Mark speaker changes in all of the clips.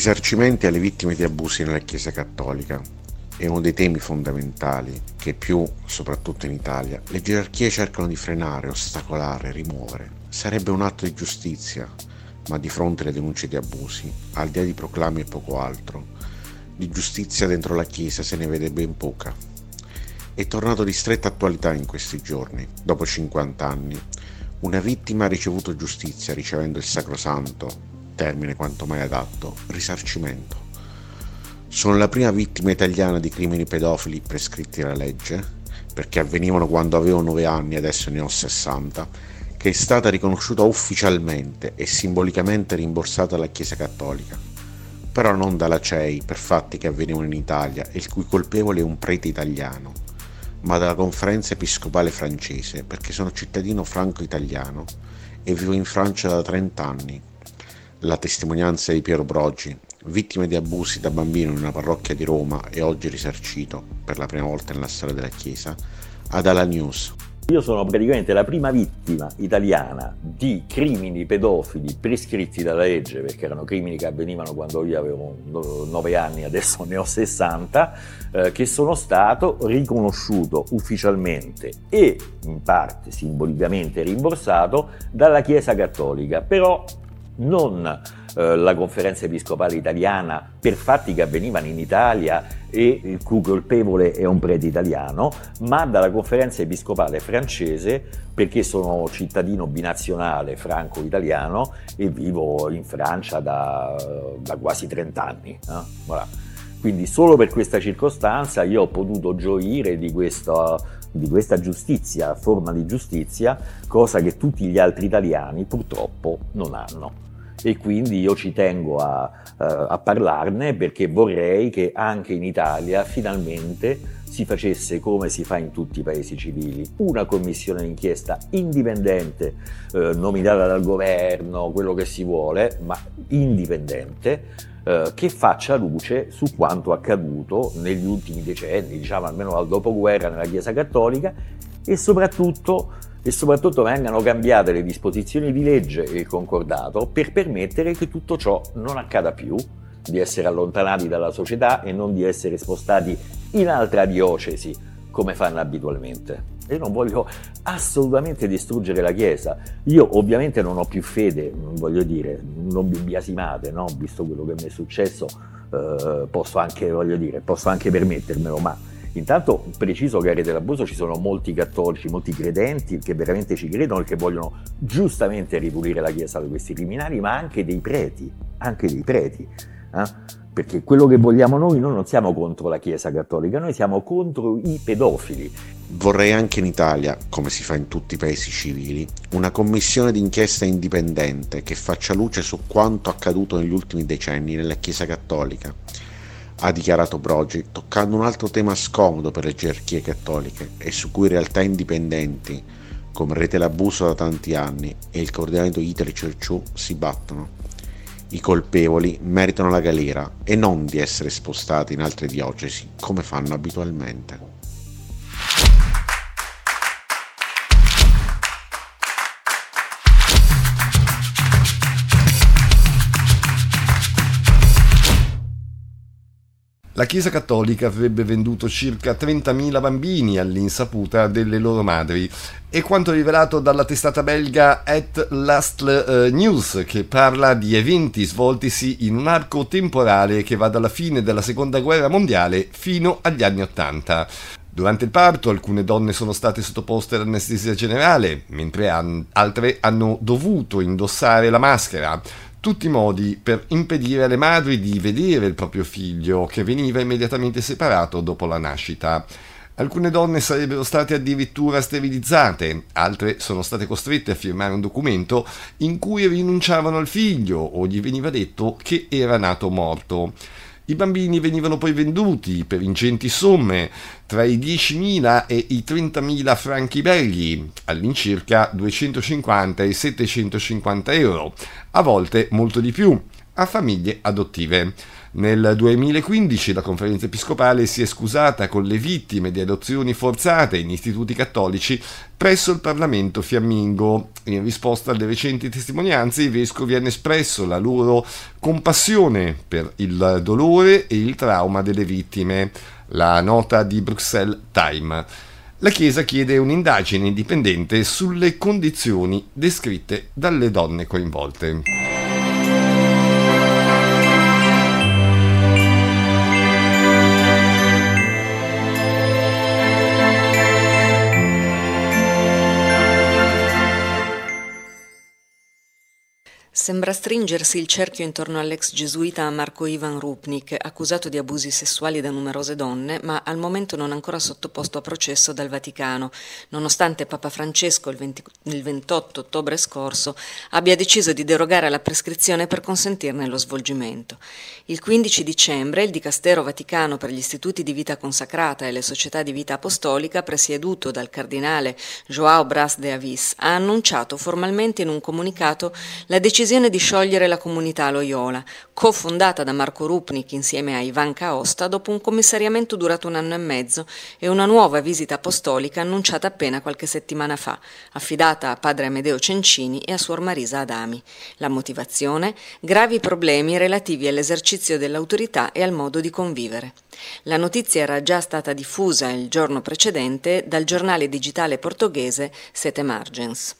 Speaker 1: Risarcimenti alle vittime di abusi nella Chiesa Cattolica è uno dei temi fondamentali che più, soprattutto in Italia, le gerarchie cercano di frenare, ostacolare, rimuovere. Sarebbe un atto di giustizia, ma di fronte alle denunce di abusi, al di là di proclami e poco altro, di giustizia dentro la Chiesa se ne vede ben poca. È tornato di stretta attualità in questi giorni, dopo 50 anni. Una vittima ha ricevuto giustizia ricevendo il sacrosanto, termine quanto mai adatto, risarcimento. Sono la prima vittima italiana di crimini pedofili prescritti dalla legge, perché avvenivano quando avevo 9 anni e adesso ne ho 60, che è stata riconosciuta ufficialmente e simbolicamente rimborsata dalla Chiesa Cattolica, però non dalla CEI per fatti che avvenivano in Italia e il cui colpevole è un prete italiano, ma dalla conferenza episcopale francese, perché sono cittadino franco-italiano e vivo in Francia da 30 anni. La testimonianza di Piero Brogi, vittime di abusi da bambino in una parrocchia di Roma e oggi risarcito per la prima volta nella storia della Chiesa, ad Ala News.
Speaker 2: Io sono praticamente la prima vittima italiana di crimini pedofili prescritti dalla legge, perché erano crimini che avvenivano quando io avevo 9 anni, adesso ne ho 60, eh, che sono stato riconosciuto ufficialmente e in parte simbolicamente rimborsato dalla Chiesa Cattolica. Però non eh, la conferenza episcopale italiana per fatti che avvenivano in Italia e il cui colpevole è un prete italiano, ma dalla conferenza episcopale francese perché sono cittadino binazionale franco-italiano e vivo in Francia da, da quasi 30 anni. Eh? Voilà. Quindi solo per questa circostanza io ho potuto gioire di questa, di questa giustizia, forma di giustizia, cosa che tutti gli altri italiani purtroppo non hanno e quindi io ci tengo a, uh, a parlarne perché vorrei che anche in Italia finalmente si facesse come si fa in tutti i paesi civili, una commissione d'inchiesta indipendente, eh, nominata dal governo, quello che si vuole, ma indipendente, eh, che faccia luce su quanto accaduto negli ultimi decenni, diciamo almeno dal dopoguerra nella Chiesa Cattolica e soprattutto e soprattutto vengano cambiate le disposizioni di legge e il concordato per permettere che tutto ciò non accada più, di essere allontanati dalla società e non di essere spostati in altra diocesi come fanno abitualmente. Io non voglio assolutamente distruggere la Chiesa. Io ovviamente non ho più fede, voglio dire, non vi biasimate, no? visto quello che mi è successo, eh, posso, anche, dire, posso anche permettermelo, ma Intanto preciso che a Rete dell'Abuso ci sono molti cattolici, molti credenti che veramente ci credono e che vogliono giustamente ripulire la Chiesa da questi criminali, ma anche dei preti, anche dei preti. Eh? Perché quello che vogliamo noi, noi non siamo contro la Chiesa cattolica, noi siamo contro i pedofili.
Speaker 1: Vorrei anche in Italia, come si fa in tutti i paesi civili, una commissione d'inchiesta indipendente che faccia luce su quanto accaduto negli ultimi decenni nella Chiesa cattolica ha dichiarato Brogi, toccando un altro tema scomodo per le gerarchie cattoliche e su cui realtà indipendenti come Rete l'Abuso da tanti anni e il coordinamento Itali Cerciù si battono. I colpevoli meritano la galera e non di essere spostati in altre diocesi come fanno abitualmente.
Speaker 3: La Chiesa Cattolica avrebbe venduto circa 30.000 bambini all'insaputa delle loro madri. È quanto rivelato dalla testata belga At Last eh, News, che parla di eventi svoltisi in un arco temporale che va dalla fine della seconda guerra mondiale fino agli anni Ottanta. Durante il parto alcune donne sono state sottoposte all'anestesia generale, mentre an- altre hanno dovuto indossare la maschera tutti i modi per impedire alle madri di vedere il proprio figlio che veniva immediatamente separato dopo la nascita. Alcune donne sarebbero state addirittura sterilizzate, altre sono state costrette a firmare un documento in cui rinunciavano al figlio o gli veniva detto che era nato morto. I bambini venivano poi venduti per ingenti somme, tra i 10.000 e i 30.000 franchi belghi, all'incirca 250 e 750 euro, a volte molto di più, a famiglie adottive. Nel 2015 la conferenza episcopale si è scusata con le vittime di adozioni forzate in istituti cattolici presso il Parlamento fiammingo. In risposta alle recenti testimonianze i vescovi hanno espresso la loro compassione per il dolore e il trauma delle vittime. La nota di Bruxelles Time. La Chiesa chiede un'indagine indipendente sulle condizioni descritte dalle donne coinvolte.
Speaker 4: Sembra stringersi il cerchio intorno all'ex gesuita Marco Ivan Rupnik, accusato di abusi sessuali da numerose donne, ma al momento non ancora sottoposto a processo dal Vaticano, nonostante Papa Francesco il, 20, il 28 ottobre scorso abbia deciso di derogare alla prescrizione per consentirne lo svolgimento. Il 15 dicembre il Dicastero Vaticano per gli istituti di vita consacrata e le società di vita apostolica, presieduto dal cardinale Joao Bras de Avis, ha annunciato formalmente in un comunicato la decisione decisione di sciogliere la comunità Loyola, cofondata da Marco Rupnik insieme a Ivan Caosta dopo un commissariamento durato un anno e mezzo e una nuova visita apostolica annunciata appena qualche settimana fa, affidata a padre Amedeo Cencini e a suor Marisa Adami. La motivazione? Gravi problemi relativi all'esercizio dell'autorità e al modo di convivere. La notizia era già stata diffusa il giorno precedente dal giornale digitale portoghese Sete Margens.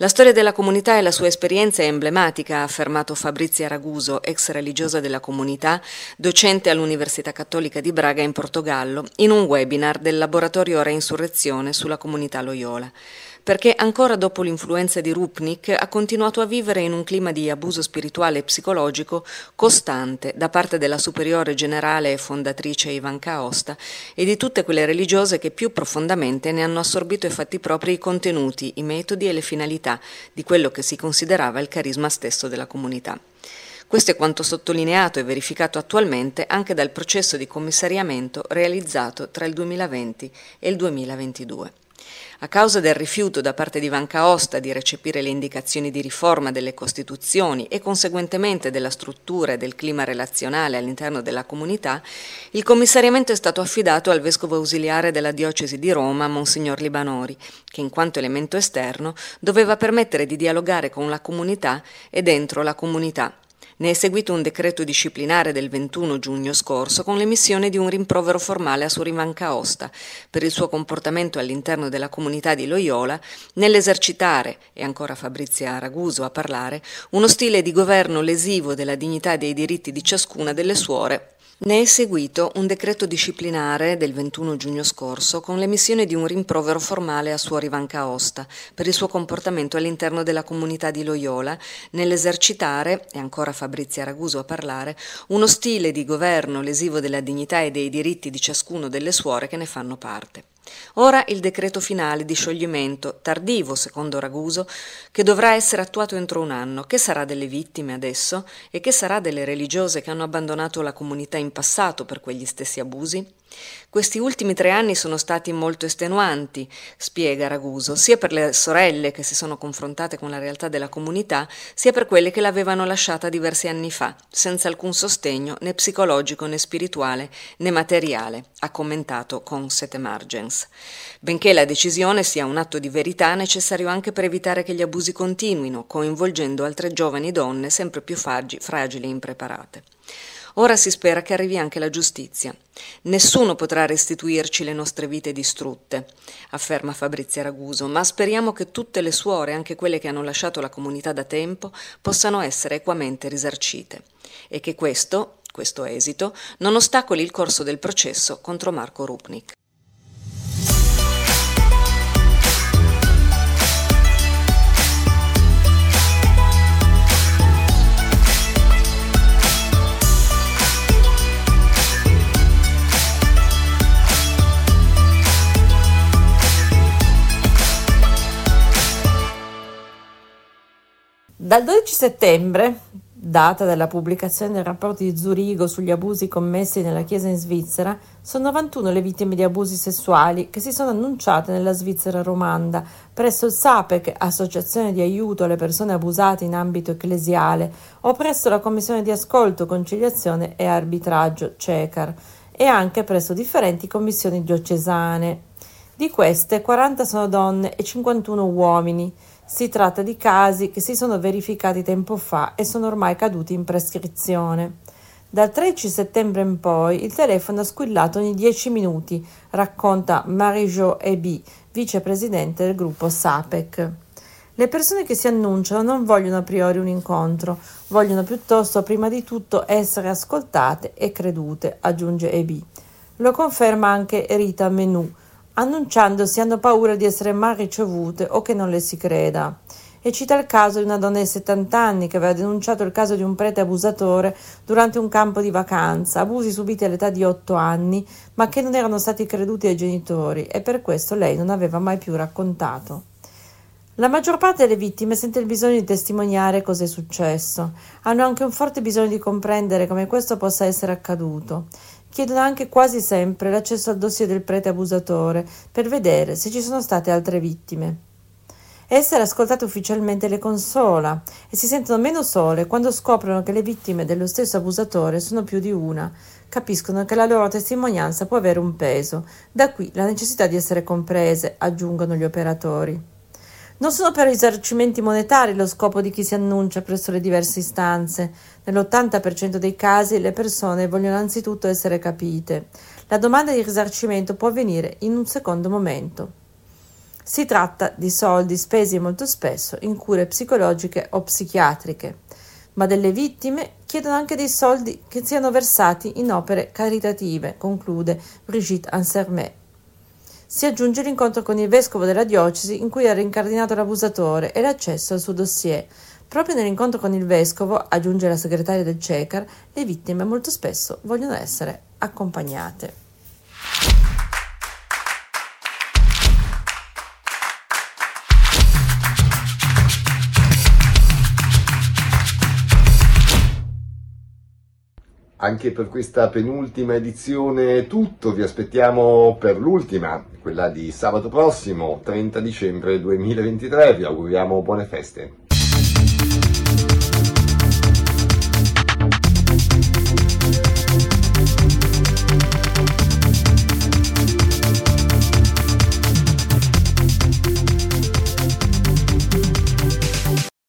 Speaker 4: La storia della comunità e la sua esperienza è emblematica, ha affermato Fabrizia Raguso, ex religiosa della comunità, docente all'Università Cattolica di Braga in Portogallo, in un webinar del laboratorio Reinsurrezione sulla comunità Loyola perché ancora dopo l'influenza di Rupnik ha continuato a vivere in un clima di abuso spirituale e psicologico costante da parte della superiore generale e fondatrice Ivanka Aosta e di tutte quelle religiose che più profondamente ne hanno assorbito e fatti propri i contenuti, i metodi e le finalità di quello che si considerava il carisma stesso della comunità. Questo è quanto sottolineato e verificato attualmente anche dal processo di commissariamento realizzato tra il 2020 e il 2022. A causa del rifiuto da parte di Vanca Osta di recepire le indicazioni di riforma delle Costituzioni e conseguentemente della struttura e del clima relazionale all'interno della comunità, il commissariamento è stato affidato al vescovo ausiliare della diocesi di Roma, Monsignor Libanori, che in quanto elemento esterno doveva permettere di dialogare con la comunità e dentro la comunità ne è seguito un decreto disciplinare del 21 giugno scorso con l'emissione di un rimprovero formale a Surivan Caosta per il suo comportamento all'interno della comunità di Loyola nell'esercitare, e ancora Fabrizia Raguso a parlare, uno stile di governo lesivo della dignità e dei diritti di ciascuna delle suore ne è seguito un decreto disciplinare del 21 giugno scorso con l'emissione di un rimprovero formale a Suor Ivanka Osta per il suo comportamento all'interno della comunità di Loyola nell'esercitare, e ancora Fabrizia Raguso a parlare, uno stile di governo lesivo della dignità e dei diritti di ciascuno delle suore che ne fanno parte. Ora il decreto finale di scioglimento, tardivo secondo Raguso, che dovrà essere attuato entro un anno. Che sarà delle vittime adesso? E che sarà delle religiose che hanno abbandonato la comunità in passato per quegli stessi abusi? Questi ultimi tre anni sono stati molto estenuanti, spiega Raguso, sia per le sorelle che si sono confrontate con la realtà della comunità, sia per quelle che l'avevano lasciata diversi anni fa, senza alcun sostegno né psicologico né spirituale né materiale, ha commentato con Sete Margens. Benché la decisione sia un atto di verità necessario anche per evitare che gli abusi continuino, coinvolgendo altre giovani donne sempre più fragili e impreparate. Ora si spera che arrivi anche la giustizia. Nessuno potrà restituirci le nostre vite distrutte, afferma Fabrizia Raguso, ma speriamo che tutte le suore, anche quelle che hanno lasciato la comunità da tempo, possano essere equamente risarcite e che questo, questo esito, non ostacoli il corso del processo contro Marco Rupnik.
Speaker 5: Dal 12 settembre data dalla pubblicazione del rapporto di Zurigo sugli abusi commessi nella Chiesa in Svizzera, sono 91 le vittime di abusi sessuali che si sono annunciate nella Svizzera romanda presso il SAPEC, Associazione di aiuto alle persone abusate in ambito ecclesiale, o presso la Commissione di ascolto, conciliazione e arbitraggio CECAR, e anche presso differenti commissioni diocesane. Di queste 40 sono donne e 51 uomini. Si tratta di casi che si sono verificati tempo fa e sono ormai caduti in prescrizione. Dal 13 settembre in poi il telefono ha squillato ogni 10 minuti, racconta Marie-Jo Ebi, vicepresidente del gruppo SAPEC. Le persone che si annunciano non vogliono a priori un incontro, vogliono piuttosto prima di tutto essere ascoltate e credute, aggiunge Ebi. Lo conferma anche Rita Menù, annunciandosi hanno paura di essere mal ricevute o che non le si creda. E cita il caso di una donna di 70 anni che aveva denunciato il caso di un prete abusatore durante un campo di vacanza, abusi subiti all'età di 8 anni, ma che non erano stati creduti ai genitori e per questo lei non aveva mai più raccontato. La maggior parte delle vittime sente il bisogno di testimoniare cosa è successo. Hanno anche un forte bisogno di comprendere come questo possa essere accaduto chiedono anche quasi sempre l'accesso al dossier del prete abusatore per vedere se ci sono state altre vittime. Essere ascoltate ufficialmente le consola e si sentono meno sole quando scoprono che le vittime dello stesso abusatore sono più di una. Capiscono che la loro testimonianza può avere un peso. Da qui la necessità di essere comprese, aggiungono gli operatori. Non sono per risarcimenti monetari lo scopo di chi si annuncia presso le diverse istanze. Nell'80% dei casi le persone vogliono anzitutto essere capite. La domanda di risarcimento può avvenire in un secondo momento. Si tratta di soldi spesi molto spesso in cure psicologiche o psichiatriche, ma delle vittime chiedono anche dei soldi che siano versati in opere caritative, conclude Brigitte Ansermet si aggiunge l'incontro con il vescovo della diocesi in cui era incardinato l'abusatore e l'accesso al suo dossier. Proprio nell'incontro con il vescovo, aggiunge la segretaria del CECAR, le vittime molto spesso vogliono essere accompagnate.
Speaker 3: Anche per questa penultima edizione è tutto, vi aspettiamo per l'ultima, quella di sabato prossimo, 30 dicembre 2023, vi auguriamo buone feste.